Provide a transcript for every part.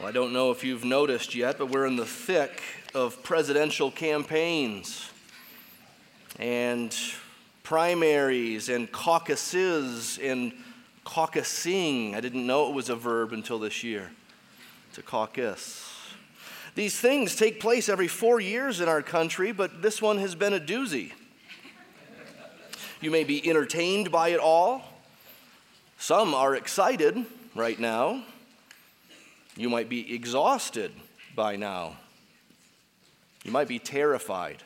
Well, I don't know if you've noticed yet, but we're in the thick of presidential campaigns and primaries and caucuses and caucusing. I didn't know it was a verb until this year to caucus. These things take place every four years in our country, but this one has been a doozy. You may be entertained by it all. Some are excited right now. You might be exhausted by now. You might be terrified.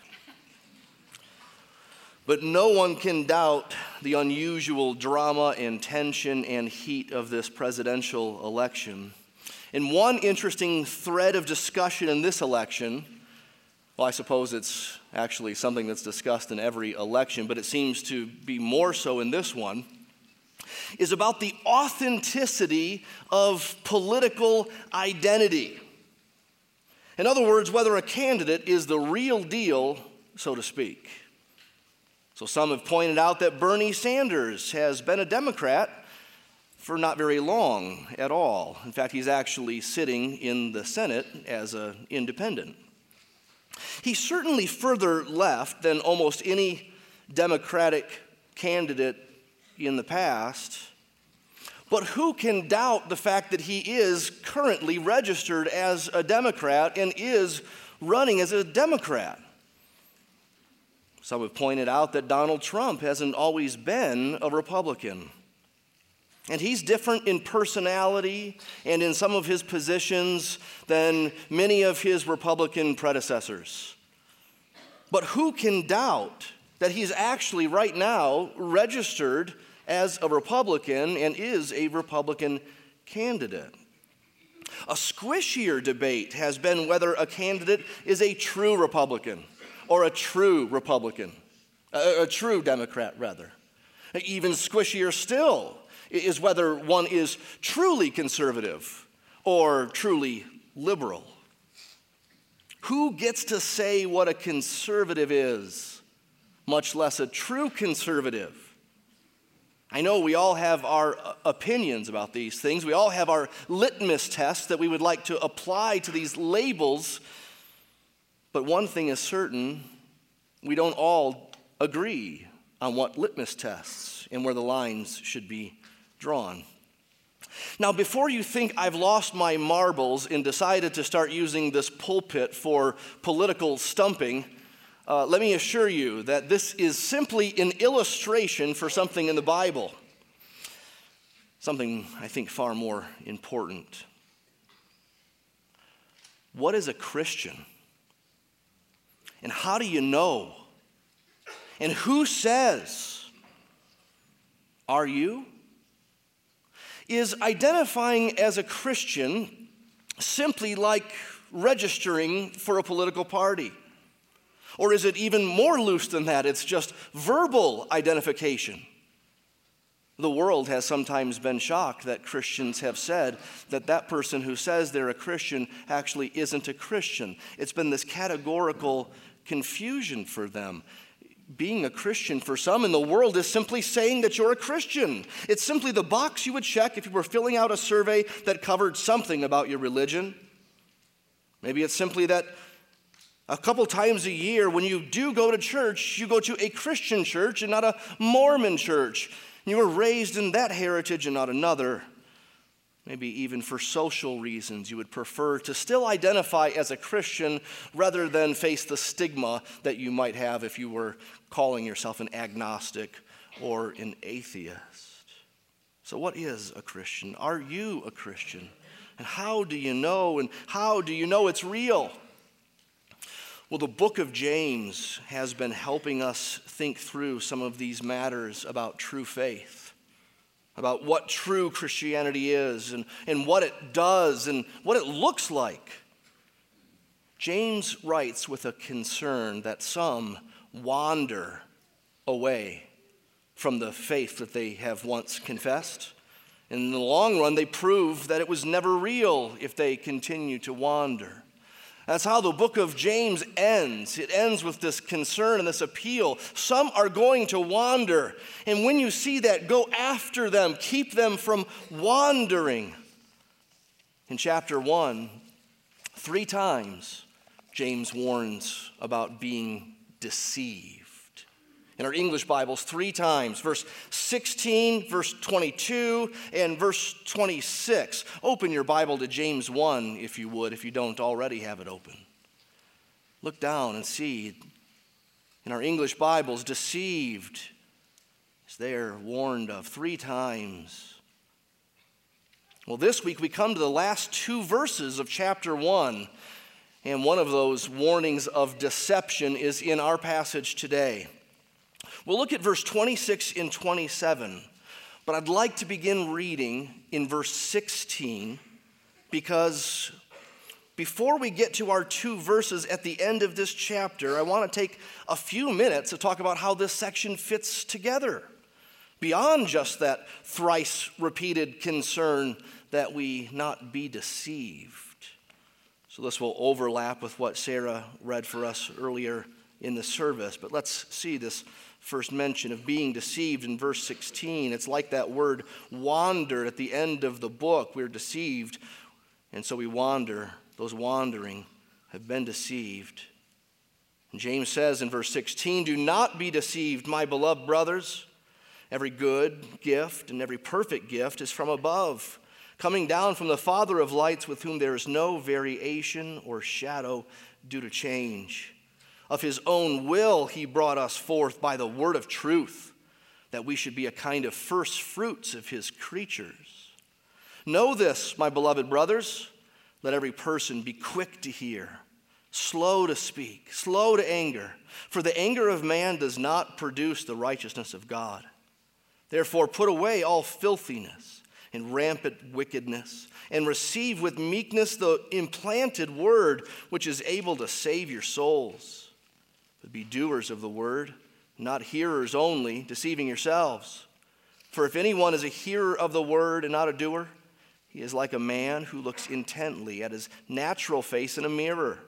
But no one can doubt the unusual drama and tension and heat of this presidential election. And one interesting thread of discussion in this election, well, I suppose it's actually something that's discussed in every election, but it seems to be more so in this one is about the authenticity of political identity. In other words, whether a candidate is the real deal, so to speak. So, some have pointed out that Bernie Sanders has been a Democrat for not very long at all. In fact, he's actually sitting in the Senate as an independent. He's certainly further left than almost any Democratic candidate in the past. But who can doubt the fact that he is currently registered as a Democrat and is running as a Democrat? Some have pointed out that Donald Trump hasn't always been a Republican. And he's different in personality and in some of his positions than many of his Republican predecessors. But who can doubt that he's actually right now registered as a Republican and is a Republican candidate. A squishier debate has been whether a candidate is a true Republican or a true Republican, a, a true Democrat, rather. Even squishier still is whether one is truly conservative or truly liberal. Who gets to say what a conservative is, much less a true conservative? I know we all have our uh, opinions about these things. We all have our litmus tests that we would like to apply to these labels. But one thing is certain we don't all agree on what litmus tests and where the lines should be drawn. Now, before you think I've lost my marbles and decided to start using this pulpit for political stumping, uh, let me assure you that this is simply an illustration for something in the Bible, something I think far more important. What is a Christian? And how do you know? And who says? Are you? Is identifying as a Christian simply like registering for a political party? Or is it even more loose than that? It's just verbal identification. The world has sometimes been shocked that Christians have said that that person who says they're a Christian actually isn't a Christian. It's been this categorical confusion for them. Being a Christian for some in the world is simply saying that you're a Christian. It's simply the box you would check if you were filling out a survey that covered something about your religion. Maybe it's simply that a couple times a year, when you do go to church, you go to a Christian church and not a Mormon church. You were raised in that heritage and not another. Maybe even for social reasons, you would prefer to still identify as a Christian rather than face the stigma that you might have if you were calling yourself an agnostic or an atheist. So, what is a Christian? Are you a Christian? And how do you know? And how do you know it's real? Well, the book of James has been helping us think through some of these matters about true faith, about what true Christianity is, and, and what it does, and what it looks like. James writes with a concern that some wander away from the faith that they have once confessed. And in the long run, they prove that it was never real if they continue to wander. That's how the book of James ends. It ends with this concern and this appeal. Some are going to wander. And when you see that, go after them, keep them from wandering. In chapter 1, three times James warns about being deceived. In our English Bibles, three times verse 16, verse 22, and verse 26. Open your Bible to James 1, if you would, if you don't already have it open. Look down and see in our English Bibles, deceived is there warned of three times. Well, this week we come to the last two verses of chapter 1, and one of those warnings of deception is in our passage today. We'll look at verse 26 and 27, but I'd like to begin reading in verse 16 because before we get to our two verses at the end of this chapter, I want to take a few minutes to talk about how this section fits together beyond just that thrice repeated concern that we not be deceived. So, this will overlap with what Sarah read for us earlier in the service, but let's see this first mention of being deceived in verse 16. It's like that word wander at the end of the book. We're deceived, and so we wander. Those wandering have been deceived. And James says in verse 16, Do not be deceived, my beloved brothers. Every good gift and every perfect gift is from above coming down from the Father of lights, with whom there is no variation or shadow due to change. Of his own will, he brought us forth by the word of truth, that we should be a kind of first fruits of his creatures. Know this, my beloved brothers. Let every person be quick to hear, slow to speak, slow to anger, for the anger of man does not produce the righteousness of God. Therefore, put away all filthiness and rampant wickedness, and receive with meekness the implanted word which is able to save your souls. But be doers of the word, not hearers only, deceiving yourselves. For if anyone is a hearer of the word and not a doer, he is like a man who looks intently at his natural face in a mirror.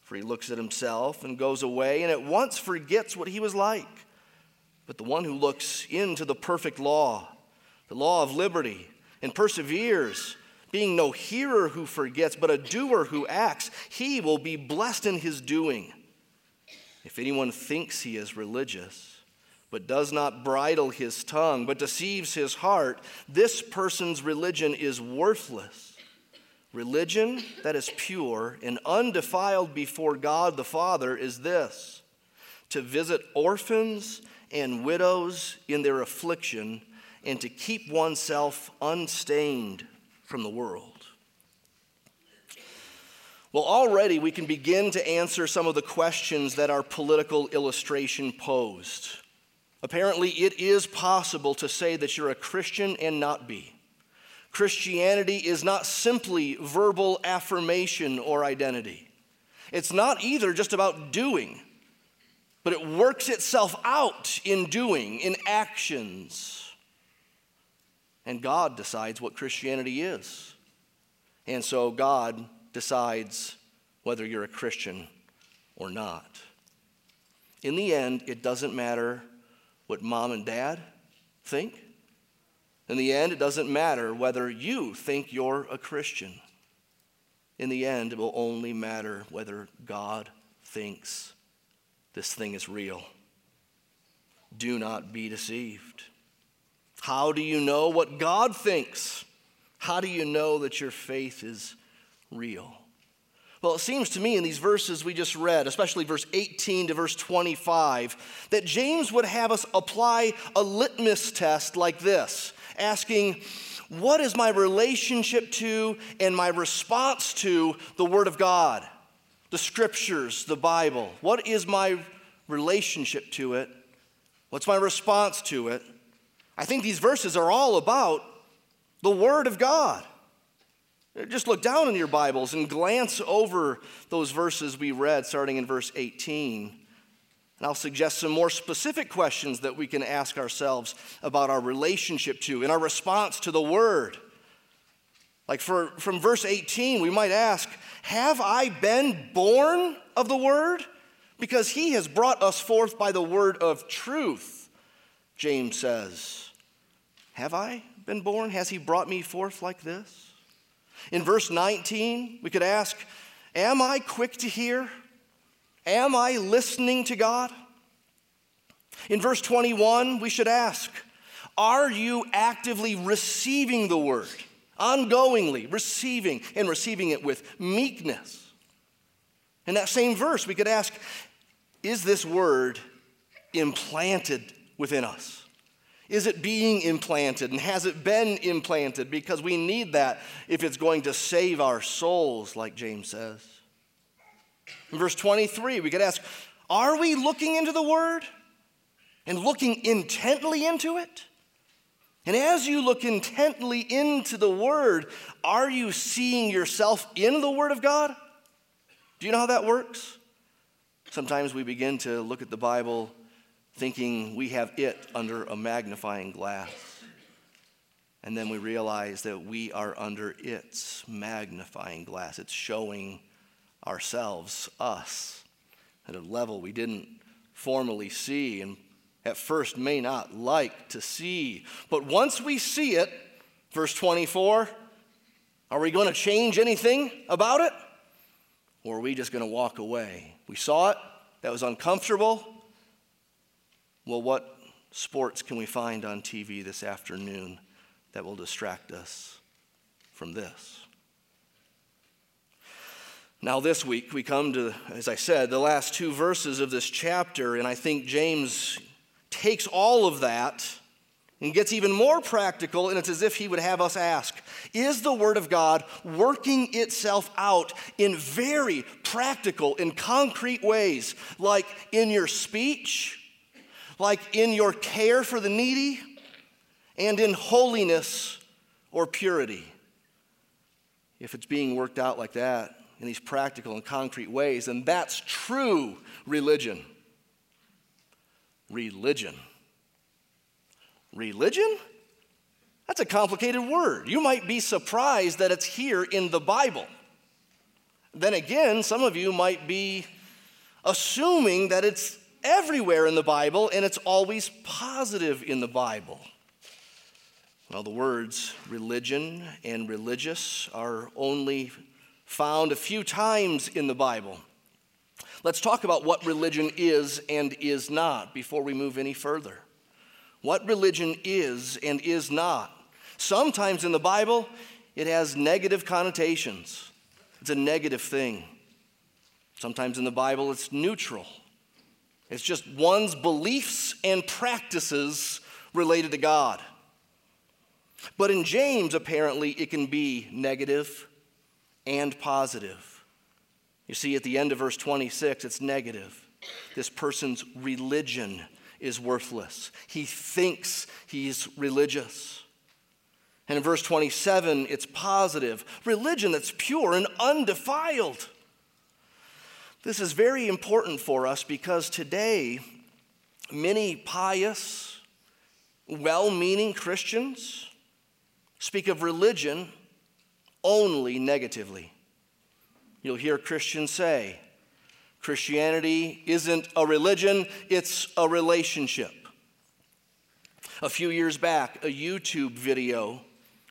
For he looks at himself and goes away and at once forgets what he was like. But the one who looks into the perfect law, the law of liberty, and perseveres, being no hearer who forgets, but a doer who acts, he will be blessed in his doing. If anyone thinks he is religious, but does not bridle his tongue, but deceives his heart, this person's religion is worthless. Religion that is pure and undefiled before God the Father is this to visit orphans and widows in their affliction and to keep oneself unstained from the world. Well, already we can begin to answer some of the questions that our political illustration posed. Apparently, it is possible to say that you're a Christian and not be. Christianity is not simply verbal affirmation or identity. It's not either just about doing, but it works itself out in doing, in actions. And God decides what Christianity is. And so God decides whether you're a Christian or not. In the end, it doesn't matter what mom and dad think. In the end, it doesn't matter whether you think you're a Christian. In the end, it will only matter whether God thinks this thing is real. Do not be deceived. How do you know what God thinks? How do you know that your faith is real? Well, it seems to me in these verses we just read, especially verse 18 to verse 25, that James would have us apply a litmus test like this, asking, What is my relationship to and my response to the Word of God, the Scriptures, the Bible? What is my relationship to it? What's my response to it? I think these verses are all about the Word of God. Just look down in your Bibles and glance over those verses we read, starting in verse 18. And I'll suggest some more specific questions that we can ask ourselves about our relationship to and our response to the Word. Like for, from verse 18, we might ask, Have I been born of the Word? Because He has brought us forth by the Word of truth, James says. Have I been born? Has he brought me forth like this? In verse 19, we could ask, Am I quick to hear? Am I listening to God? In verse 21, we should ask, Are you actively receiving the word? Ongoingly receiving and receiving it with meekness. In that same verse, we could ask, Is this word implanted within us? Is it being implanted and has it been implanted? Because we need that if it's going to save our souls, like James says. In verse 23, we could ask, Are we looking into the Word and looking intently into it? And as you look intently into the Word, are you seeing yourself in the Word of God? Do you know how that works? Sometimes we begin to look at the Bible thinking we have it under a magnifying glass. And then we realize that we are under its magnifying glass. It's showing ourselves, us, at a level we didn't formally see and at first may not like to see. But once we see it, verse 24, are we going to change anything about it? Or are we just going to walk away? We saw it, that was uncomfortable. Well, what sports can we find on TV this afternoon that will distract us from this? Now, this week, we come to, as I said, the last two verses of this chapter, and I think James takes all of that and gets even more practical, and it's as if he would have us ask Is the Word of God working itself out in very practical and concrete ways, like in your speech, like in your care for the needy, and in holiness or purity? If it's being worked out like that, in these practical and concrete ways, then that's true religion. Religion. Religion? That's a complicated word. You might be surprised that it's here in the Bible. Then again, some of you might be assuming that it's everywhere in the Bible and it's always positive in the Bible. Well, the words religion and religious are only found a few times in the Bible. Let's talk about what religion is and is not before we move any further. What religion is and is not. Sometimes in the Bible, it has negative connotations, it's a negative thing. Sometimes in the Bible, it's neutral. It's just one's beliefs and practices related to God. But in James, apparently, it can be negative and positive. You see, at the end of verse 26, it's negative. This person's religion is worthless. He thinks he's religious. And in verse 27, it's positive religion that's pure and undefiled. This is very important for us because today, many pious, well meaning Christians speak of religion only negatively. You'll hear Christians say, Christianity isn't a religion, it's a relationship. A few years back, a YouTube video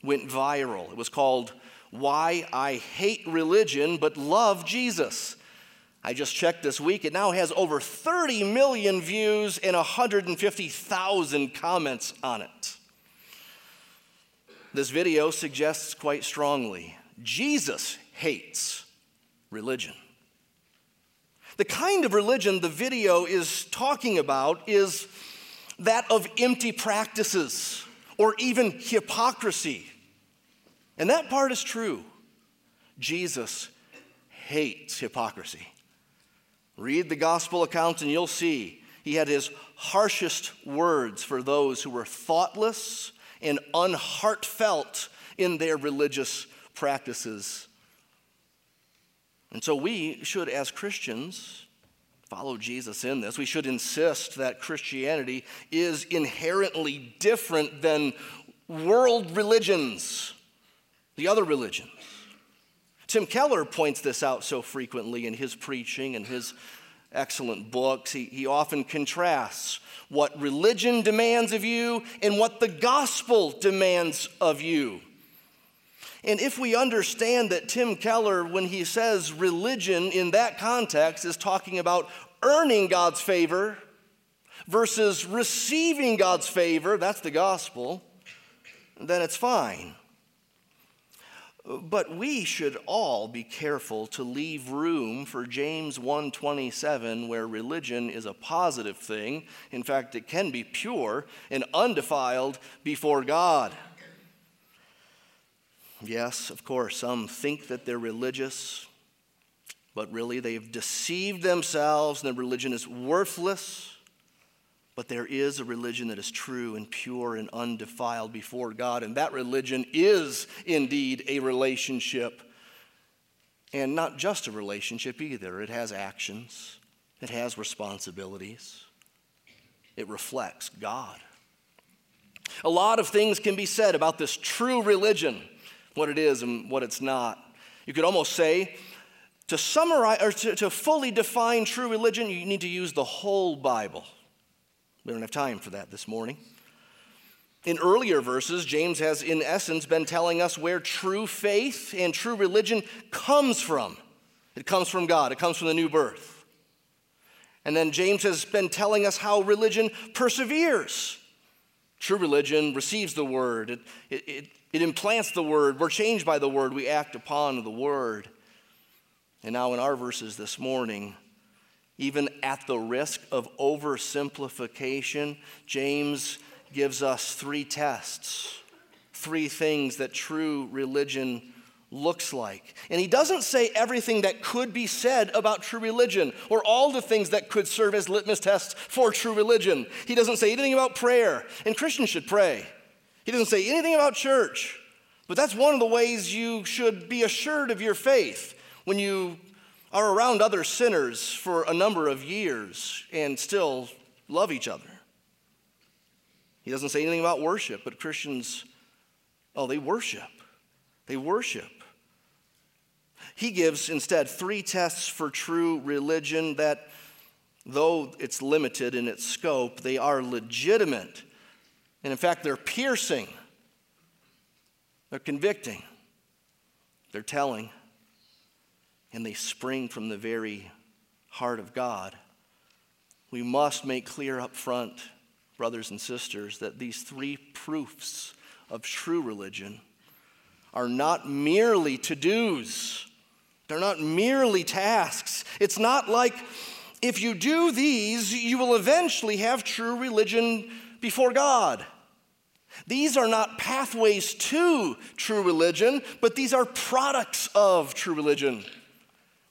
went viral. It was called Why I Hate Religion But Love Jesus. I just checked this week, it now has over 30 million views and 150,000 comments on it. This video suggests quite strongly Jesus hates religion. The kind of religion the video is talking about is that of empty practices or even hypocrisy. And that part is true. Jesus hates hypocrisy. Read the gospel accounts and you'll see he had his harshest words for those who were thoughtless and unheartfelt in their religious practices. And so we should, as Christians, follow Jesus in this. We should insist that Christianity is inherently different than world religions, the other religions. Tim Keller points this out so frequently in his preaching and his excellent books. He, he often contrasts what religion demands of you and what the gospel demands of you. And if we understand that Tim Keller, when he says religion in that context, is talking about earning God's favor versus receiving God's favor, that's the gospel, then it's fine. But we should all be careful to leave room for James 1:27 where religion is a positive thing. In fact, it can be pure and undefiled before God. Yes, of course, some think that they're religious, but really they've deceived themselves and their religion is worthless. But there is a religion that is true and pure and undefiled before God, and that religion is indeed a relationship. And not just a relationship either, it has actions, it has responsibilities, it reflects God. A lot of things can be said about this true religion, what it is and what it's not. You could almost say, to summarize or to, to fully define true religion, you need to use the whole Bible. We don't have time for that this morning. In earlier verses, James has, in essence, been telling us where true faith and true religion comes from. It comes from God, it comes from the new birth. And then James has been telling us how religion perseveres. True religion receives the word, it, it, it, it implants the word. We're changed by the word, we act upon the word. And now, in our verses this morning, even at the risk of oversimplification, James gives us three tests, three things that true religion looks like. And he doesn't say everything that could be said about true religion or all the things that could serve as litmus tests for true religion. He doesn't say anything about prayer, and Christians should pray. He doesn't say anything about church, but that's one of the ways you should be assured of your faith when you are around other sinners for a number of years and still love each other. He doesn't say anything about worship, but Christians, oh, they worship. They worship. He gives instead three tests for true religion that, though it's limited in its scope, they are legitimate. And in fact, they're piercing, they're convicting, they're telling and they spring from the very heart of God. We must make clear up front, brothers and sisters, that these three proofs of true religion are not merely to dos. They're not merely tasks. It's not like if you do these, you will eventually have true religion before God. These are not pathways to true religion, but these are products of true religion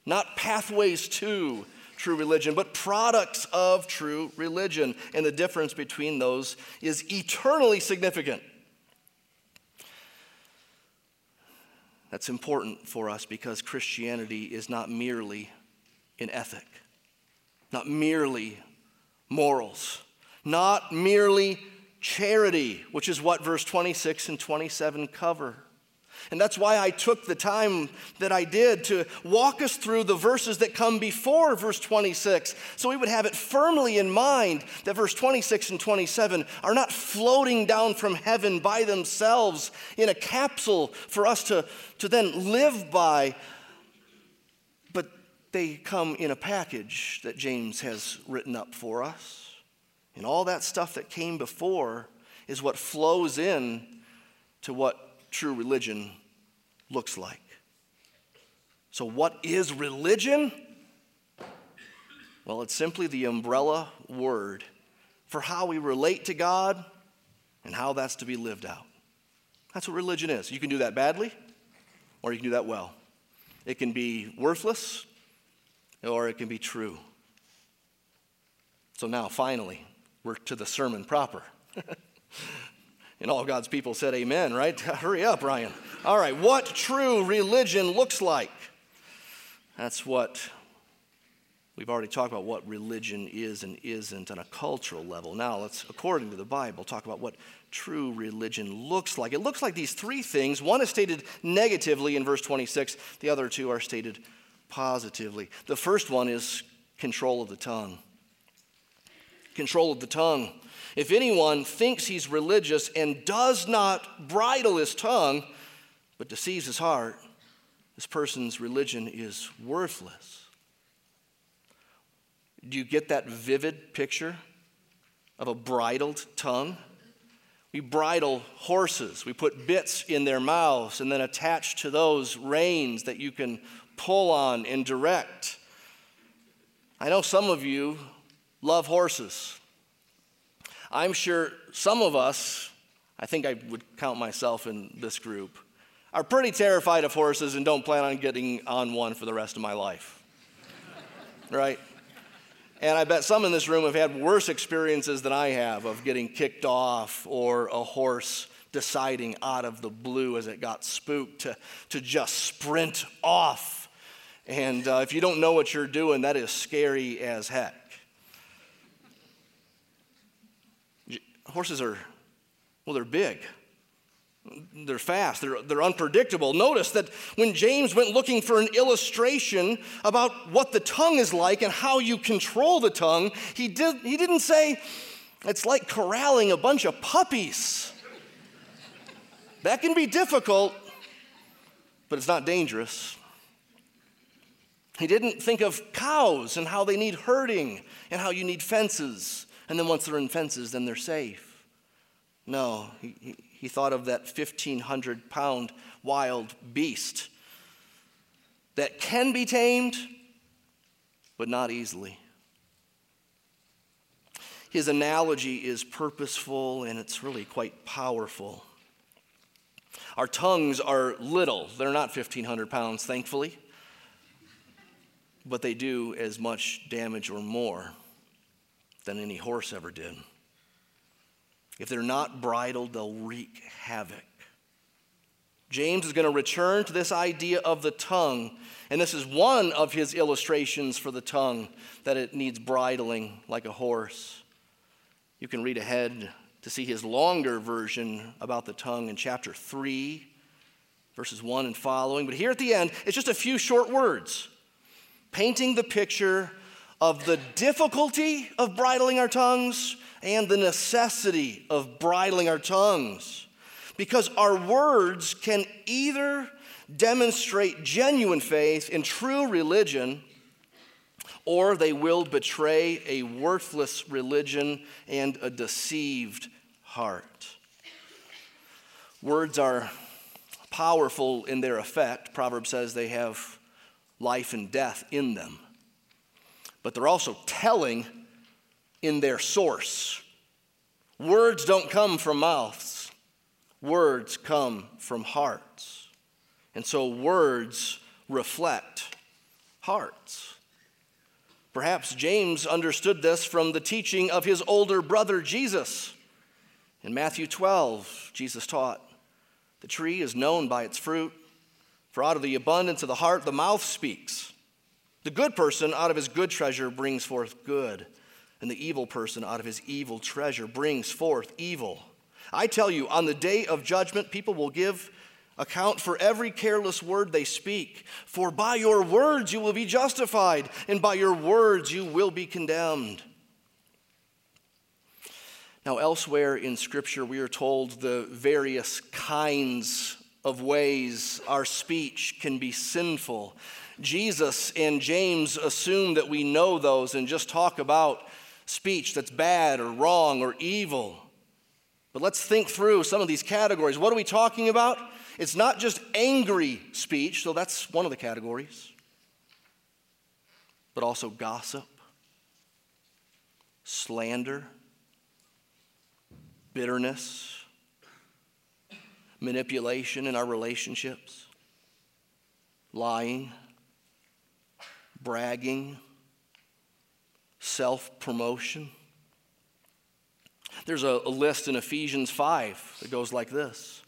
not pathways to true religion, but products of true religion. And the difference between those is eternally significant. That's important for us because Christianity is not merely an ethic, not merely morals, not merely charity, which is what verse 26 and 27 cover. And that's why I took the time that I did to walk us through the verses that come before verse 26, so we would have it firmly in mind that verse 26 and 27 are not floating down from heaven by themselves in a capsule for us to, to then live by, but they come in a package that James has written up for us. And all that stuff that came before is what flows in to what true religion looks like. So, what is religion? Well, it's simply the umbrella word for how we relate to God and how that's to be lived out. That's what religion is. You can do that badly or you can do that well. It can be worthless or it can be true. So now, finally, we're to the sermon proper. And all God's people said, Amen, right? Hurry up, Ryan. All right, what true religion looks like. That's what we've already talked about what religion is and isn't on a cultural level. Now, let's, according to the Bible, talk about what true religion looks like. It looks like these three things. One is stated negatively in verse 26, the other two are stated positively. The first one is control of the tongue. Control of the tongue. If anyone thinks he's religious and does not bridle his tongue, but deceives his heart, this person's religion is worthless. Do you get that vivid picture of a bridled tongue? We bridle horses. We put bits in their mouths and then attach to those reins that you can pull on and direct. I know some of you love horses. I'm sure some of us, I think I would count myself in this group, are pretty terrified of horses and don't plan on getting on one for the rest of my life. right? And I bet some in this room have had worse experiences than I have of getting kicked off or a horse deciding out of the blue as it got spooked to, to just sprint off. And uh, if you don't know what you're doing, that is scary as heck. Horses are, well, they're big. They're fast, they're, they're unpredictable. Notice that when James went looking for an illustration about what the tongue is like and how you control the tongue, he, did, he didn't say it's like corralling a bunch of puppies. That can be difficult, but it's not dangerous. He didn't think of cows and how they need herding and how you need fences. And then once they're in fences, then they're safe. No, he, he thought of that 1,500 pound wild beast that can be tamed, but not easily. His analogy is purposeful and it's really quite powerful. Our tongues are little, they're not 1,500 pounds, thankfully, but they do as much damage or more than any horse ever did. If they're not bridled, they'll wreak havoc. James is going to return to this idea of the tongue, and this is one of his illustrations for the tongue that it needs bridling like a horse. You can read ahead to see his longer version about the tongue in chapter 3, verses 1 and following. But here at the end, it's just a few short words painting the picture of the difficulty of bridling our tongues and the necessity of bridling our tongues. Because our words can either demonstrate genuine faith in true religion, or they will betray a worthless religion and a deceived heart. Words are powerful in their effect. Proverbs says they have life and death in them. But they're also telling in their source. Words don't come from mouths, words come from hearts. And so words reflect hearts. Perhaps James understood this from the teaching of his older brother Jesus. In Matthew 12, Jesus taught, The tree is known by its fruit, for out of the abundance of the heart the mouth speaks. The good person out of his good treasure brings forth good and the evil person out of his evil treasure brings forth evil. I tell you, on the day of judgment, people will give account for every careless word they speak. For by your words you will be justified, and by your words you will be condemned. Now, elsewhere in Scripture, we are told the various kinds of ways our speech can be sinful. Jesus and James assume that we know those and just talk about speech that's bad or wrong or evil. But let's think through some of these categories. What are we talking about? It's not just angry speech, so that's one of the categories, but also gossip, slander, bitterness, manipulation in our relationships, lying, bragging self promotion. There's a, a, list in Ephesians 5 that goes like this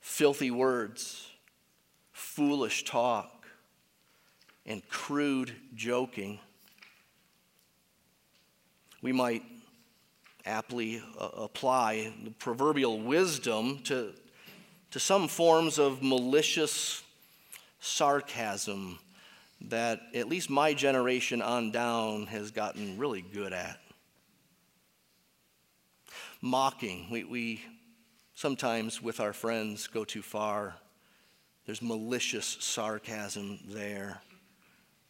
filthy words, foolish talk, and crude joking. We might aptly uh, apply the proverbial wisdom to, to some forms of malicious sarcasm that at least my generation on down has gotten really good at. Mocking. We, we sometimes, with our friends, go too far There's malicious sarcasm there.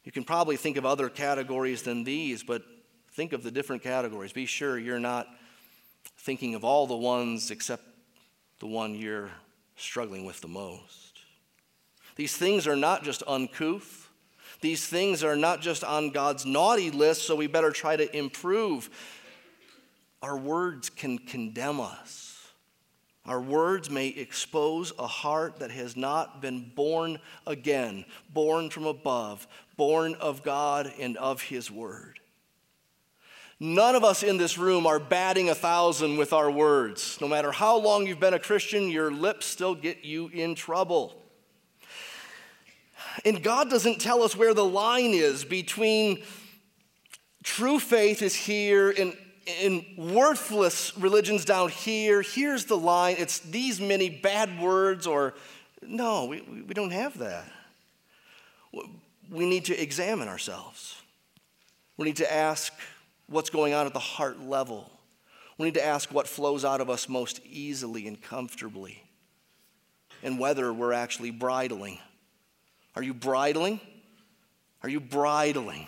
You can probably think of other categories than these, but think of the different categories. Be sure you're not thinking of all the ones except the one you're struggling with the most. These things are not just uncouth. These things are not just on God's naughty list, so we better try to improve. Our words can condemn us. Our words may expose a heart that has not been born again, born from above, born of God and of His Word. None of us in this room are batting a thousand with our words. No matter how long you've been a Christian, your lips still get you in trouble. And God doesn't tell us where the line is between true faith is here and, worthless religions down here. Here's the line. It's these many bad words, or no, we, we don't have that. We need to examine ourselves. We need to ask what's going on at the heart level. We need to ask what flows out of us most easily and comfortably, and whether we're actually bridling. Are you bridling? Are you bridling?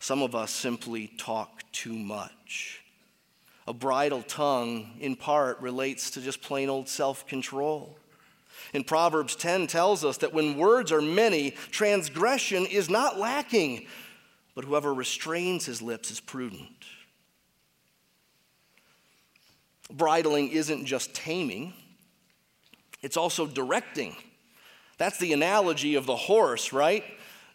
Some of us simply talk too much. A bridle tongue, in part, relates to just plain old self control. In Proverbs 10 tells us that when words are many, transgression is not lacking, but whoever restrains his lips is prudent. Bridling isn't just taming, it's also directing. That's the analogy of the horse, right?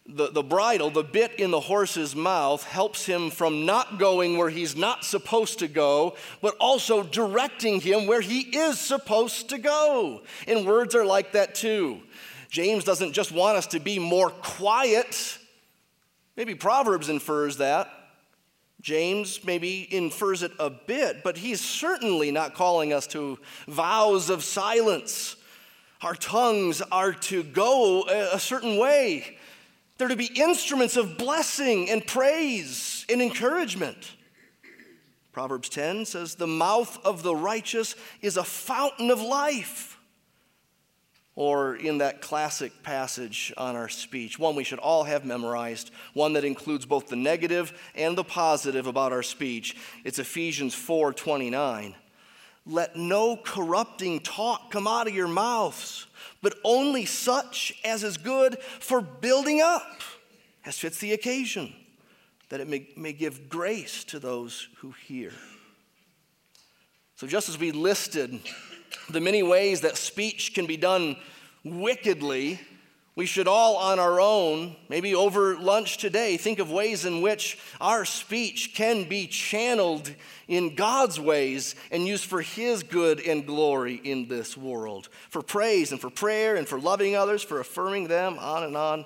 the, the bridle, the bit in the horse's mouth, helps him from not going where he's not supposed to go, but also directing him where he is supposed to go. And words are like that too. James doesn't just want us to be more quiet. Maybe Proverbs infers that. James maybe infers it a bit, but he's certainly not calling us to vows of silence. Our tongues are to go a certain way. They're to be instruments of blessing and praise and encouragement. Proverbs 10 says, The mouth of the righteous is a fountain of life. Or in that classic passage on our speech, one we should all have memorized, one that includes both the negative and the positive about our speech. It's Ephesians 4 29. Let no corrupting talk come out of your mouths but only such as is good for building up, as fits the occasion, that it may, may give grace to those who hear. So, just as we listed the many ways that speech can be done wickedly, we should all, on our own, maybe over lunch today, think of ways in which our speech can be channeled in God's ways and used for His good and glory in this world. For praise and for prayer and for loving others, for affirming them, on and on.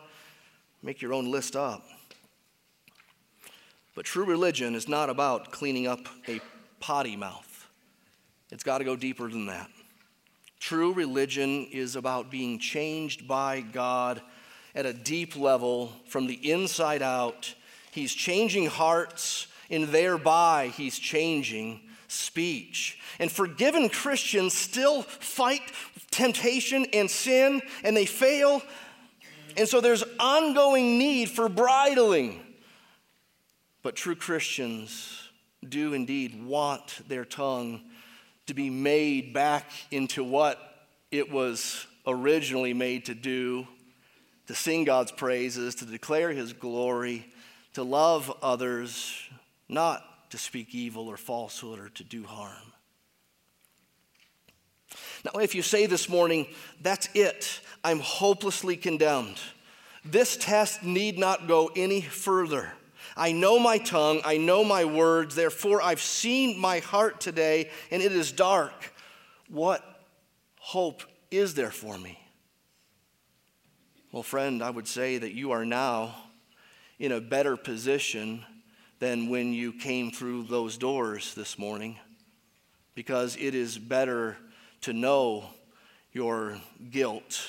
Make your own list up. But true religion is not about cleaning up a potty mouth, it's got to go deeper than that. True religion is about being changed by God at a deep level from the inside out. He's changing hearts, and thereby, He's changing speech. And forgiven Christians still fight temptation and sin, and they fail. And so there's ongoing need for bridling. But true Christians do indeed want their tongue to be made back into what it was originally made to do to sing God's praises, to declare His glory, to love others, not to speak evil or falsehood or to do harm. Now, if you say this morning, that's it, I'm hopelessly condemned, this test need not go any further. I know my tongue, I know my words, therefore I've seen my heart today, and it is dark. What hope is there for me? Well, friend, I would say that you are now in a better position than when you came through those doors this morning because it is better to know your guilt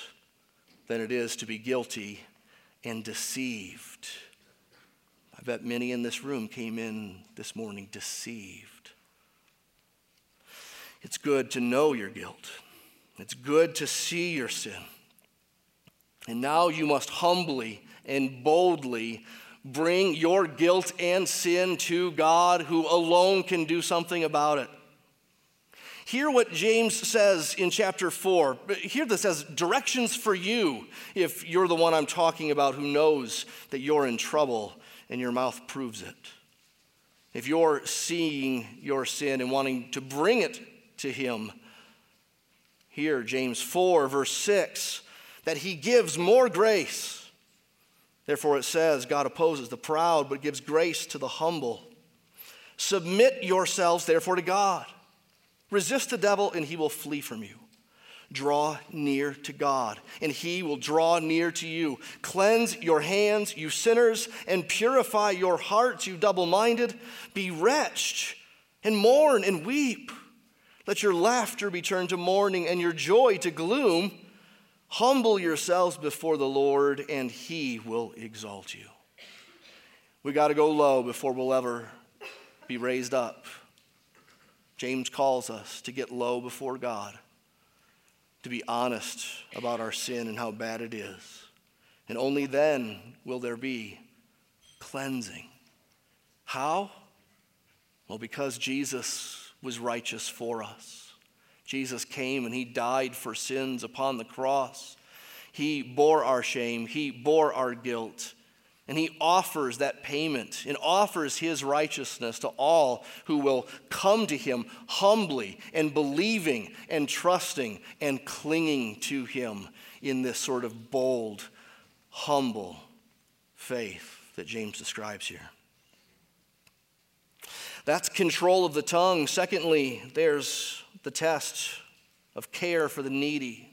than it is to be guilty and deceived. I bet many in this room came in this morning deceived. It's good to know your guilt. It's good to see your sin. And now you must humbly and boldly bring your guilt and sin to God, who alone can do something about it. Hear what James says in chapter 4. Hear this as directions for you if you're the one I'm talking about who knows that you're in trouble and your mouth proves it. If you're seeing your sin and wanting to bring it to Him, here, James 4, verse 6, that He gives more grace. Therefore, it says, God opposes the proud, but gives grace to the humble. Submit yourselves, therefore, to God. Resist the devil, and he will flee from you. Draw near to God, and he will draw near to you. Cleanse your hands, you sinners, and purify your hearts, you double minded. Be wretched, and mourn and weep. Let your laughter be turned to mourning, and your joy to gloom. Humble yourselves before the Lord, and he will exalt you. We got to go low before we'll ever be raised up. James calls us to get low before God, to be honest about our sin and how bad it is. And only then will there be cleansing. How? Well, because Jesus was righteous for us. Jesus came and he died for sins upon the cross. He bore our shame, he bore our guilt. And he offers that payment and offers his righteousness to all who will come to him humbly and believing and trusting and clinging to him in this sort of bold, humble faith that James describes here. That's control of the tongue. Secondly, there's the test of care for the needy.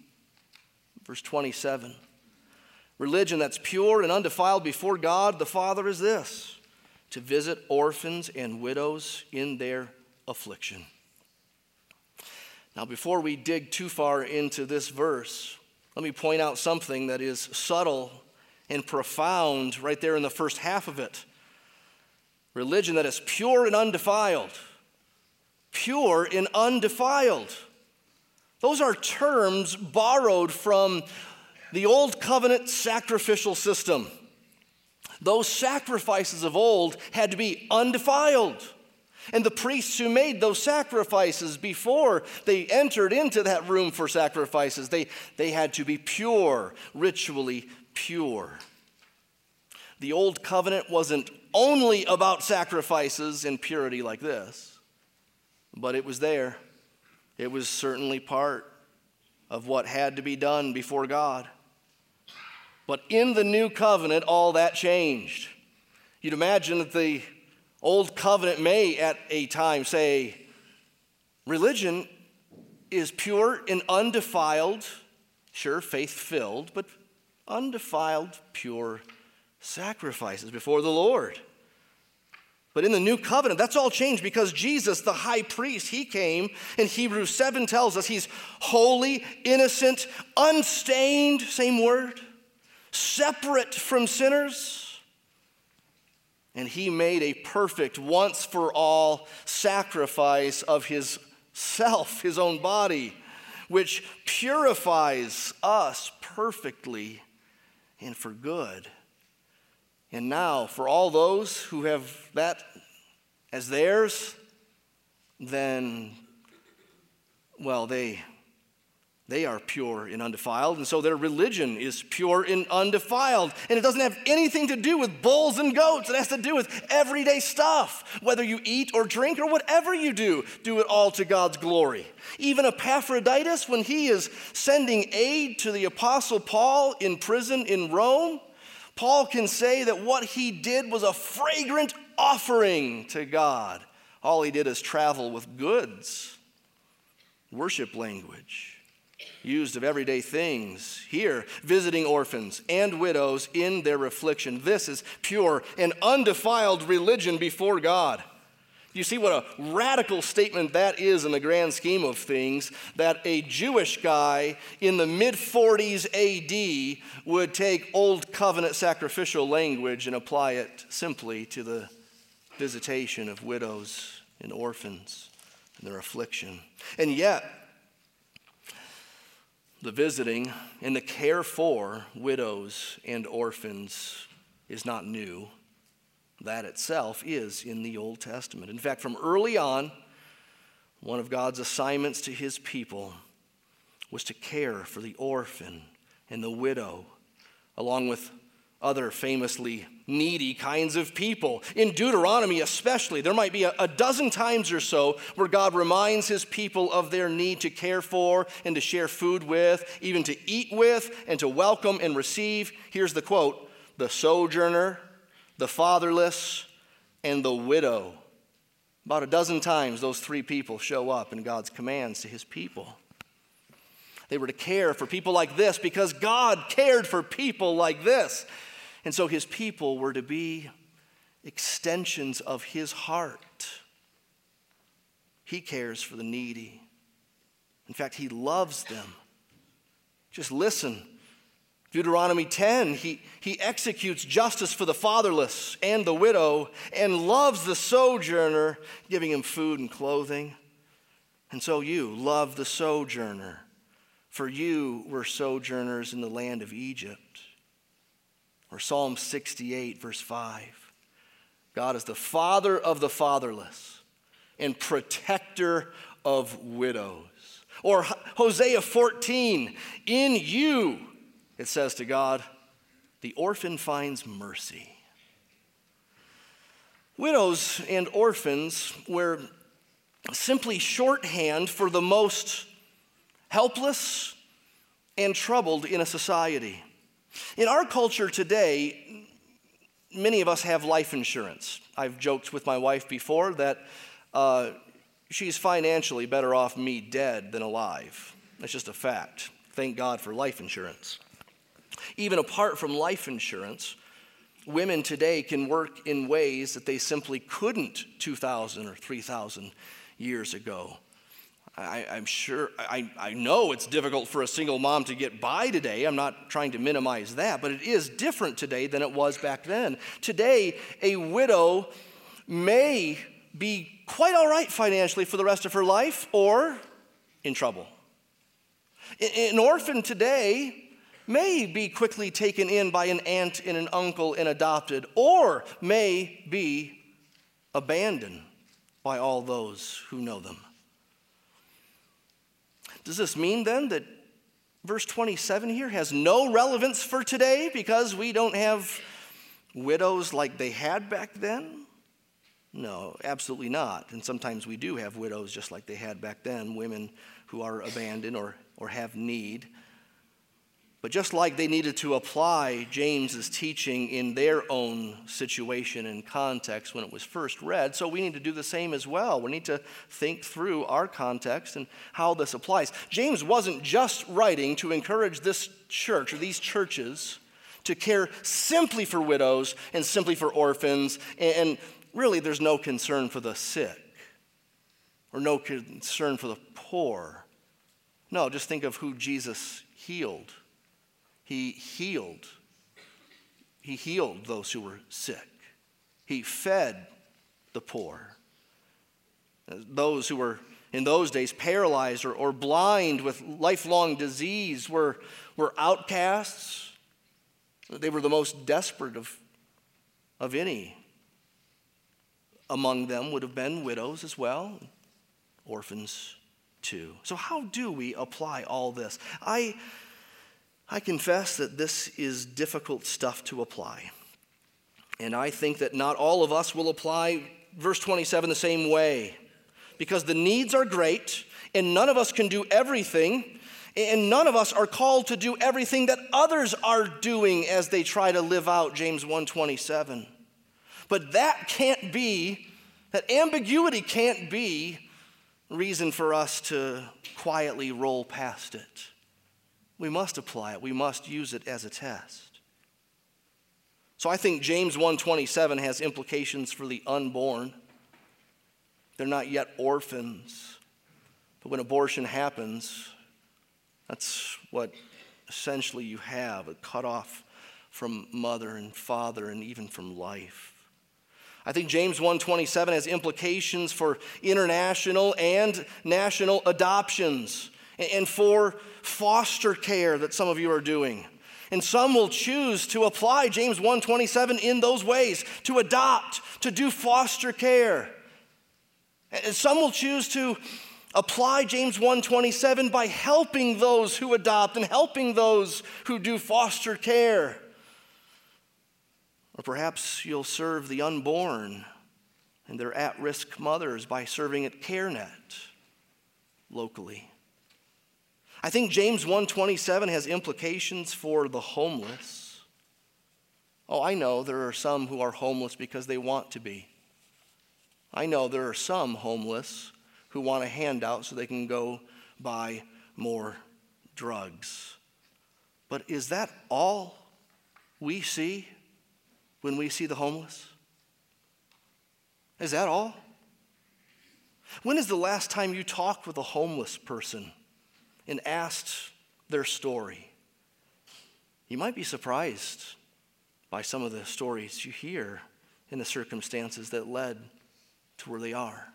Verse 27. Religion that's pure and undefiled before God the Father is this to visit orphans and widows in their affliction. Now, before we dig too far into this verse, let me point out something that is subtle and profound right there in the first half of it. Religion that is pure and undefiled. Pure and undefiled. Those are terms borrowed from the old covenant sacrificial system. Those sacrifices of old had to be undefiled. And the priests who made those sacrifices before they entered into that room for sacrifices, they, they had to be pure, ritually pure. The old covenant wasn't only about sacrifices and purity like this, but it was there. It was certainly part of what had to be done before God. But in the new covenant, all that changed. You'd imagine that the old covenant may at a time say, religion is pure and undefiled, sure, faith filled, but undefiled, pure sacrifices before the Lord. But in the new covenant, that's all changed because Jesus, the high priest, he came, and Hebrews 7 tells us he's holy, innocent, unstained, same word, separate from sinners. And he made a perfect, once for all sacrifice of his self, his own body, which purifies us perfectly and for good. And now, for all those who have that as theirs, then, well, they they are pure and undefiled, and so their religion is pure and undefiled. And it doesn't have anything to do with bulls and goats. It has to do with everyday stuff. Whether you eat or drink or whatever you do, do it all to God's glory. Even Epaphroditus, when he is sending aid to the Apostle Paul in prison in Rome, Paul can say that what he did was a fragrant offering to God. All he did is travel with goods, worship language used of everyday things. Here, visiting orphans and widows in their affliction. This is pure and undefiled religion before God. You see what a radical statement that is in the grand scheme of things that a Jewish guy in the mid 40s AD would take old covenant sacrificial language and apply it simply to the visitation of widows and orphans and their affliction. And yet, The visiting and the care for widows and orphans is not new. That itself is in the Old Testament. In fact, from early on, one of God's assignments to his people was to care for the orphan and the widow, along with other famously needy kinds of people. In Deuteronomy, especially, there might be a, dozen times or so where God reminds his people of their need to care for and to share food with, even to eat with, and to welcome and receive. Here's the quote the sojourner, the fatherless, and the widow. About a dozen times, those three people show up in God's commands to his people. They were to care for people like this because God cared for people like this. And so his people were to be extensions of his heart. He cares for the needy. In fact, he loves them. Just listen. Deuteronomy 10, he, he executes justice for the fatherless and the widow and loves the sojourner, giving him food and clothing. And so you love the sojourner, for you were sojourners in the land of Egypt. Or Psalm 68, verse 5. God is the father of the fatherless and protector of widows. Or Hosea 14, in you, it says to God, the orphan finds mercy. Widows and orphans were simply shorthand for the most helpless and troubled in a society. In our culture today, many of us have life insurance. I've joked with my wife before that uh, she's financially better off me dead than alive. That's just a fact. Thank God for life insurance. Even apart from life insurance, women today can work in ways that they simply couldn't 2,000 or 3,000 years ago. I, am sure, I, I know it's difficult for a single mom to get by today. I'm not trying to minimize that, but it is different today than it was back then. Today, a widow may be quite all right financially for the rest of her life or in trouble. An orphan today may be quickly taken in by an aunt and an uncle and adopted, or may be abandoned by all those who know them. Does this mean then that verse 27 here has no relevance for today because we don't have widows like they had back then? No, absolutely not. And sometimes we do have widows just like they had back then, women who are abandoned or, or have need. But just like they needed to apply James's teaching in their own situation and context when it was first read, so we need to do the same as well. We need to think through our context and how this applies. James wasn't just writing to encourage this church or these churches to care simply for widows and simply for orphans, and really there's no concern for the sick or no concern for the poor. No, just think of who Jesus healed he healed. He healed those who were sick. He fed the poor. Those who were in those days paralyzed or, or blind with lifelong disease were, were outcasts. They were the most desperate of, of any. Among them would have been widows as well, orphans too. So, how do we apply all this? I I confess that this is difficult stuff to apply. And I think that not all of us will apply verse 27 the same way because the needs are great and none of us can do everything and none of us are called to do everything that others are doing as they try to live out James 127. But that can't be that ambiguity can't be reason for us to quietly roll past it. We must apply it. We must use it as a test. So I think James 1:27 has implications for the unborn. They're not yet orphans. But when abortion happens, that's what essentially you have, a cut off from mother and father and even from life. I think James 1:27 has implications for international and national adoptions and for foster care that some of you are doing. And some will choose to apply James 1:27 in those ways, to adopt, to do foster care. And some will choose to apply James 1:27 by helping those who adopt and helping those who do foster care. Or perhaps you'll serve the unborn and their at-risk mothers by serving at CareNet locally. I think James 1:27 has implications for the homeless. Oh, I know there are some who are homeless because they want to be. I know there are some homeless who want a handout so they can go buy more drugs. But is that all we see when we see the homeless? Is that all? When is the last time you talked with a homeless person and asked their story? You might be surprised by some of the stories you hear and the circumstances that led to where they are.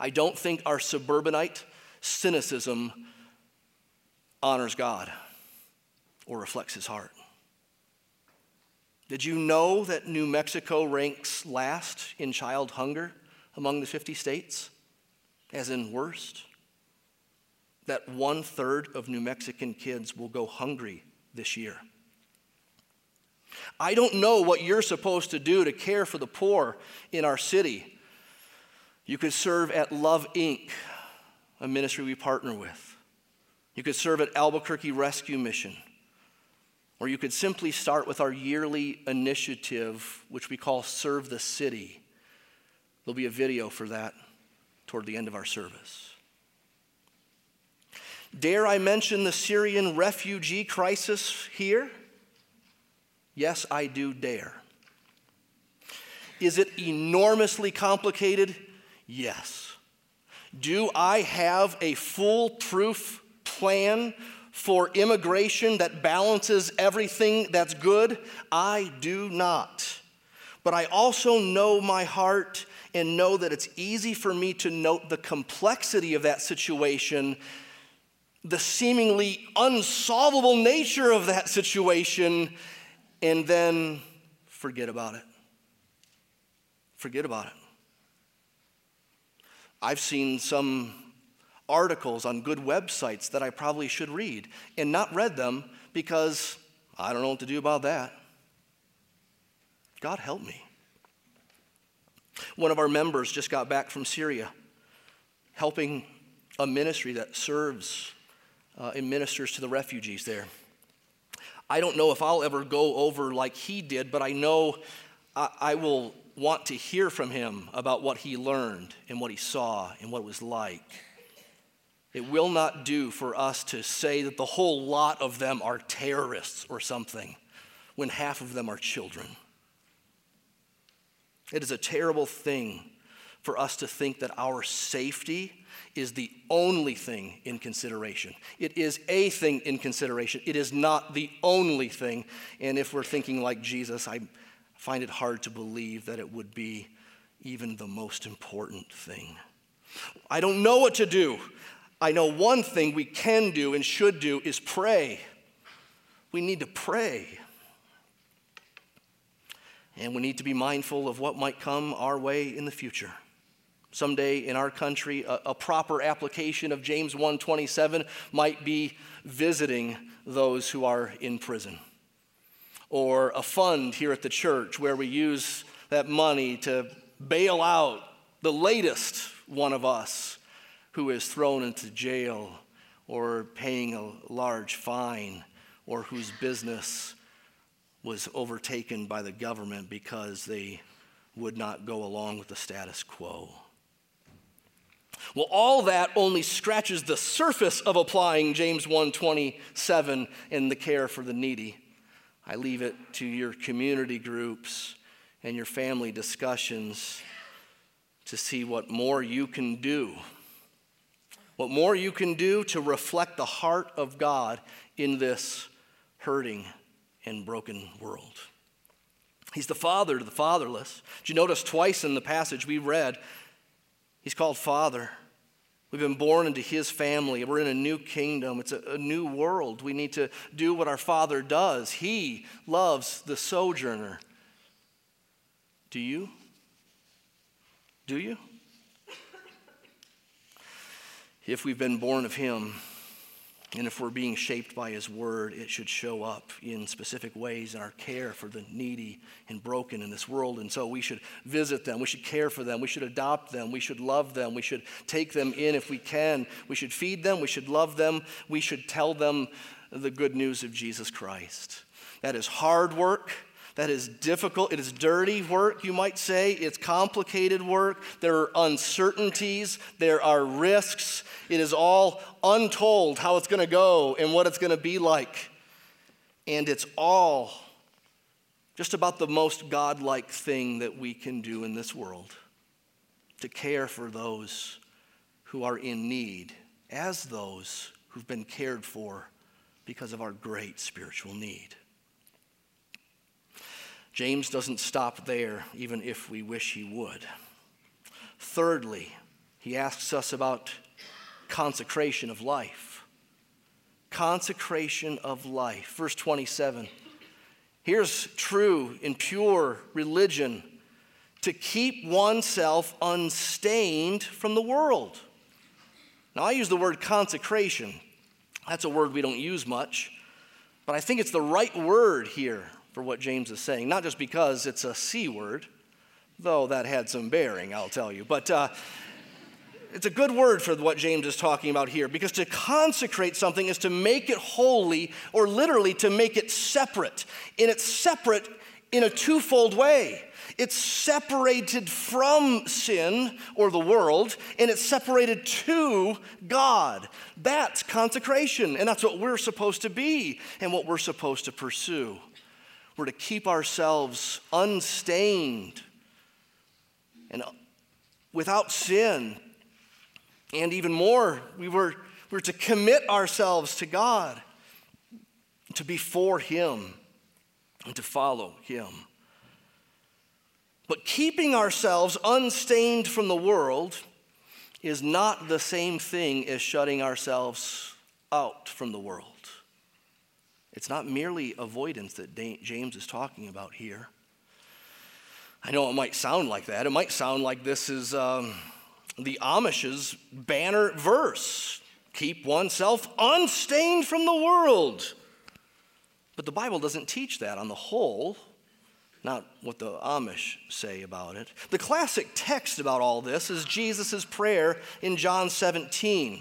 I don't think our suburbanite cynicism honors God or reflects his heart. Did you know that New Mexico ranks last in child hunger among the 50 states, as in worst? That one third of New Mexican kids will go hungry this year. I don't know what you're supposed to do to care for the poor in our city. You could serve at Love Inc., a ministry we partner with. You could serve at Albuquerque Rescue Mission. Or you could simply start with our yearly initiative, which we call Serve the City. There'll be a video for that toward the end of our service. Dare I mention the Syrian refugee crisis here? Yes, I do dare. Is it enormously complicated? Yes. Do I have a foolproof plan for immigration that balances everything that's good? I do not. But I also know my heart and know that it's easy for me to note the complexity of that situation, the seemingly unsolvable nature of that situation, and then forget about it. Forget about it. I've seen some articles on good websites that I probably should read and not read them because I don't know what to do about that. God help me. One of our members just got back from Syria, helping a ministry that serves uh, and ministers to the refugees there. I don't know if I'll ever go over like he did, but I know I, I will want to hear from him about what he learned and what he saw and what it was like. It will not do for us to say that the whole lot of them are terrorists or something when half of them are children. It is a terrible thing for us to think that our safety is the only thing in consideration. It is a thing in consideration. It is not the only thing. And if we're thinking like Jesus, I find it hard to believe that it would be even the most important thing. I don't know what to do. I know one thing we can do and should do is pray. We need to pray. And we need to be mindful of what might come our way in the future. Someday in our country, a, a proper application of James 1:27 might be visiting those who are in prison. Or a fund here at the church where we use that money to bail out the latest one of us who is thrown into jail or paying a large fine or whose business was overtaken by the government because they would not go along with the status quo. Well, all that only scratches the surface of applying James 1:27 in the care for the needy. I leave it to your community groups and your family discussions to see what more you can do what more you can do to reflect the heart of God in this hurting and broken world. He's the father to the fatherless. Did you notice twice in the passage we read, he's called Father? We've been born into his family. We're in a new kingdom. It's a, a, new world. We need to do what our Father does. He loves the sojourner. Do you? Do you? If we've been born of him, and if we're being shaped by His Word, it should show up in specific ways in our care for the needy and broken in this world. And so we should visit them. We should care for them. We should adopt them. We should love them. We should take them in if we can. We should feed them. We should love them. We should tell them the good news of Jesus Christ. That is hard work. That is difficult. It is dirty work, you might say. It's complicated work. There are uncertainties. There are risks. It is all untold how it's going to go and what it's going to be like. And it's all just about the most godlike thing that we can do in this world to care for those who are in need as those who've been cared for because of our great spiritual need. James doesn't stop there, even if we wish he would. Thirdly, he asks us about consecration of life. Consecration of life. Verse 27. Here's true and pure religion to keep oneself unstained from the world. Now, I use the word consecration. That's a word we don't use much, but I think it's the right word here for what James is saying, not just because it's a C word, though that had some bearing, I'll tell you, but uh, it's a good word for what James is talking about here because to consecrate something is to make it holy or literally to make it separate. And it's separate in a twofold way. It's separated from sin or the world, and it's separated to God. That's consecration, and that's what we're supposed to be and what we're supposed to pursue. We're to keep ourselves unstained and without sin. And even more, we were, we were to commit ourselves to God, to be for Him, and to follow Him. But keeping ourselves unstained from the world is not the same thing as shutting ourselves out from the world. It's not merely avoidance that James is talking about here. I know it might sound like that. It might sound like this is um, the Amish's banner verse keep oneself unstained from the world. But the Bible doesn't teach that on the whole, not what the Amish say about it. The classic text about all this is Jesus' prayer in John 17.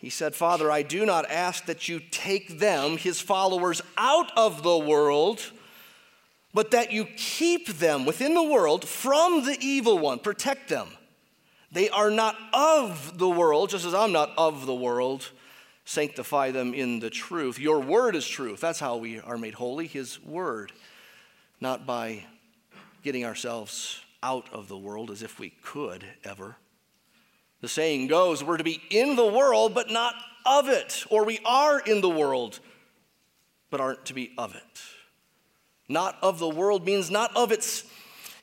He said, Father, I do not ask that you take them, his followers, out of the world, but that you keep them within the world from the evil one. Protect them. They are not of the world, just as I'm not of the world. Sanctify them in the truth. Your word is truth. That's how we are made holy, his word, not by getting ourselves out of the world as if we could ever. The saying goes, we're to be in the world, but not of it. Or we are in the world, but aren't to be of it. Not of the world means not of its,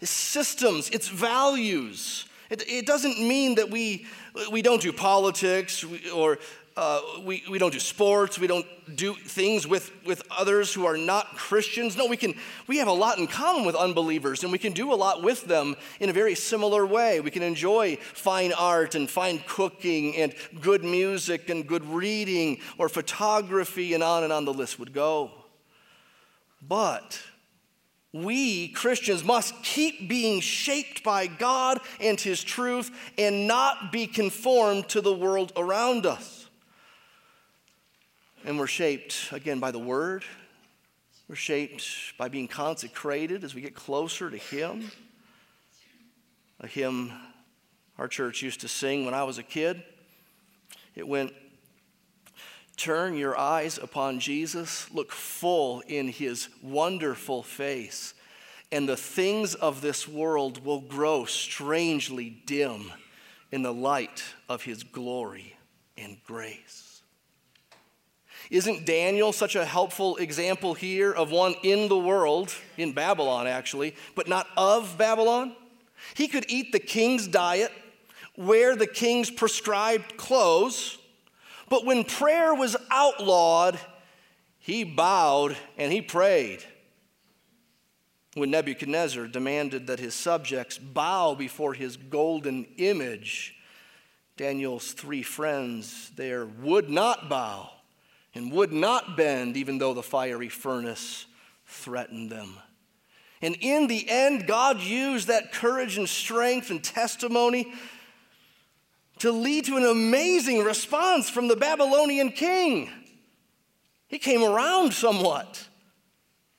systems, its values. It, it, doesn't mean that we, we don't do politics or uh, we, we don't do sports, we don't do things with, with others who are not Christians. No, we can we have a lot in common with unbelievers, and we can do a lot with them in a very similar way. We can enjoy fine art and fine cooking and good music and good reading or photography, and on and on the list would go. But we Christians must keep being shaped by God and His truth and not be conformed to the world around us. And we're shaped, again, by the Word. We're shaped by being consecrated as we get closer to Him. A hymn our church used to sing when I was a kid. It went, Turn your eyes upon Jesus, look full in His wonderful face, and the things of this world will grow strangely dim in the light of His glory and grace. Isn't Daniel such a helpful example here of one in the world, in Babylon actually, but not of Babylon? He could eat the king's diet, wear the king's prescribed clothes, but when prayer was outlawed, he bowed and he prayed. When Nebuchadnezzar demanded that his subjects bow before his golden image, Daniel's three friends there would not bow and would not bend, even though the fiery furnace threatened them. And in the end, God used that courage and strength and testimony to lead to an amazing response from the Babylonian king. He came around somewhat.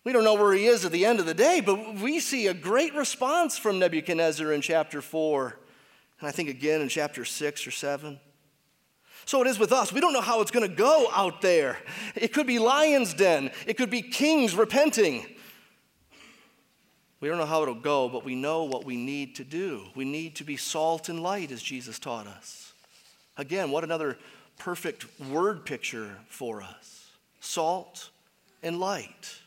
We don't know where he is at the end of the day, but we see a great response from Nebuchadnezzar in chapter 4, and I think again in chapter 6 or 7. So it is with us. We don't know how it's going to go out there. It could be lion's den, it could be kings repenting. We don't know how it'll go, but we know what we need to do. We need to be salt and light, as Jesus taught us. Again, what another perfect word picture for us salt and light.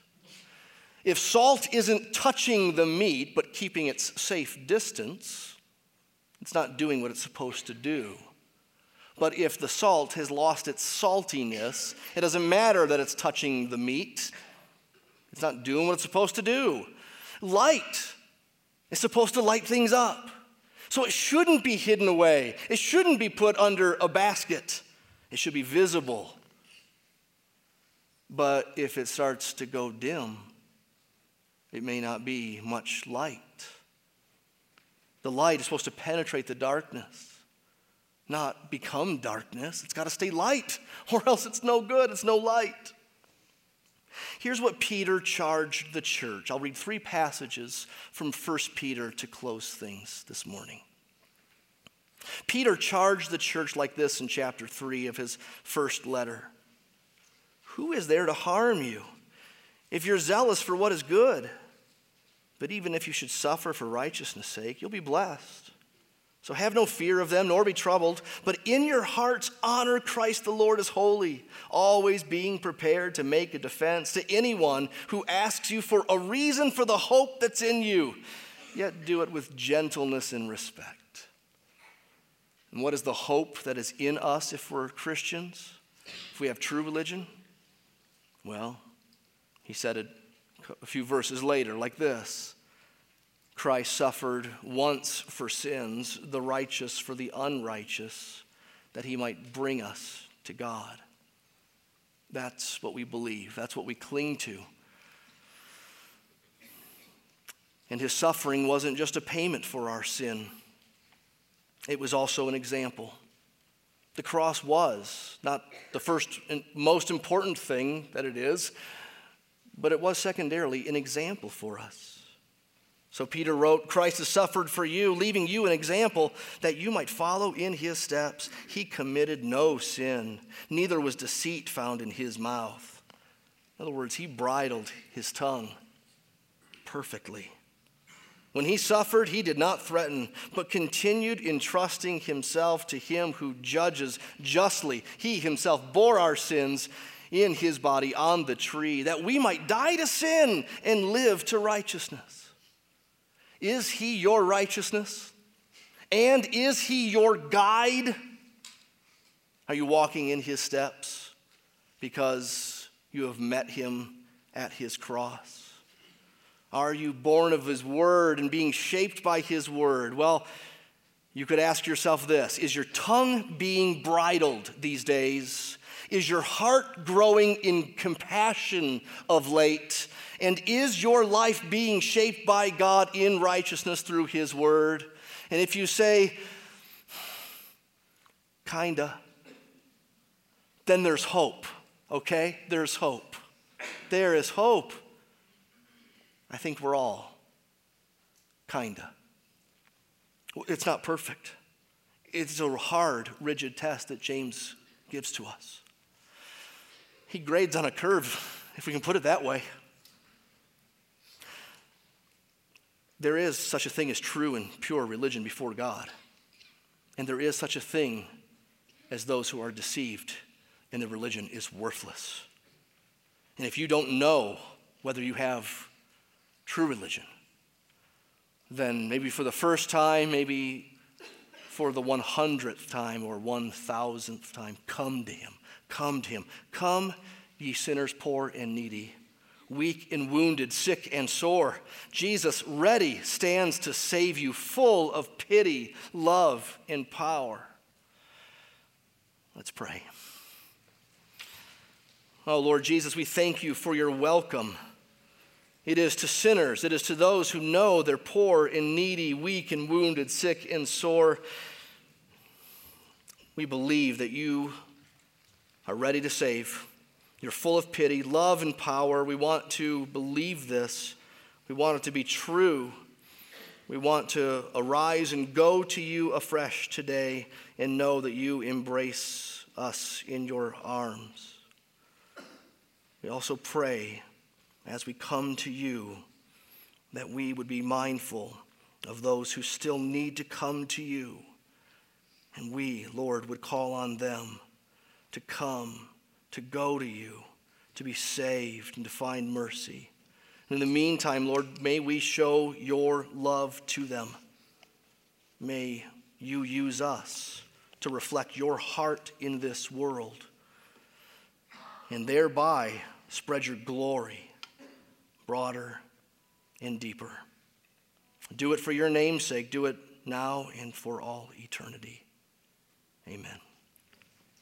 If salt isn't touching the meat but keeping its safe distance, it's not doing what it's supposed to do. But if the salt has lost its saltiness, it doesn't matter that it's touching the meat. It's not doing what it's supposed to do. Light is supposed to light things up. So it shouldn't be hidden away, it shouldn't be put under a basket, it should be visible. But if it starts to go dim, it may not be much light. The light is supposed to penetrate the darkness, not become darkness. It's got to stay light, or else it's no good, it's no light. Here's what Peter charged the church. I'll read three passages from 1 Peter to close things this morning. Peter charged the church like this in chapter 3 of his first letter Who is there to harm you if you're zealous for what is good? But even if you should suffer for righteousness' sake, you'll be blessed. So have no fear of them, nor be troubled, but in your hearts honor Christ the Lord as holy, always being prepared to make a defense to anyone who asks you for a reason for the hope that's in you, yet do it with gentleness and respect. And what is the hope that is in us if we're Christians, if we have true religion? Well, he said it a few verses later, like this Christ suffered once for sins, the righteous for the unrighteous, that he might bring us to God. That's what we believe, that's what we cling to. And his suffering wasn't just a payment for our sin, it was also an example. The cross was not the first and most important thing that it is, but it was secondarily an example for us. So Peter wrote, Christ has suffered for you, leaving you an example that you might follow in his steps. He committed no sin, neither was deceit found in his mouth. In other words, he bridled his tongue perfectly. When he suffered, he did not threaten, but continued entrusting himself to him who judges justly. He himself bore our sins in his body on the tree, that we might die to sin and live to righteousness. Is he your righteousness? And is he your guide? Are you walking in his steps because you have met him at his cross? Are you born of his word and being shaped by his word? Well, you could ask yourself this Is your tongue being bridled these days? Is your heart growing in compassion of late? And is your life being shaped by God in righteousness through His Word? And if you say, kinda, then there's hope, okay? There's hope. There is hope. I think we're all kinda. It's not perfect. It's a hard, rigid test that James gives to us. He grades on a curve, if we can put it that way. There is such a thing as true and pure religion before God. And there is such a thing as those who are deceived and the religion is worthless. And if you don't know whether you have true religion, then maybe for the first time, maybe for the 100th time or 1000th time. Come to him. Come to him. Come, ye sinners, poor and needy, weak and wounded, sick and sore. Jesus, ready, stands to save you, full of pity, love, and power. Let's pray. Oh, Lord Jesus, we thank you for your welcome. It is to sinners, it is to those who know they're poor and needy, weak and wounded, sick and sore. We believe that you are ready to save. You're full of pity, love, and power. We want to believe this. We want it to be true. We want to arise and go to you afresh today and know that you embrace us in your arms. We also pray as we come to you that we would be mindful of those who still need to come to you. And we, Lord, would call on them to come, to go to you, to be saved, and to find mercy. And in the meantime, Lord, may we show your love to them. May you use us to reflect your heart in this world and thereby spread your glory broader and deeper. Do it for your name's sake. Do it now and for all eternity. Amen.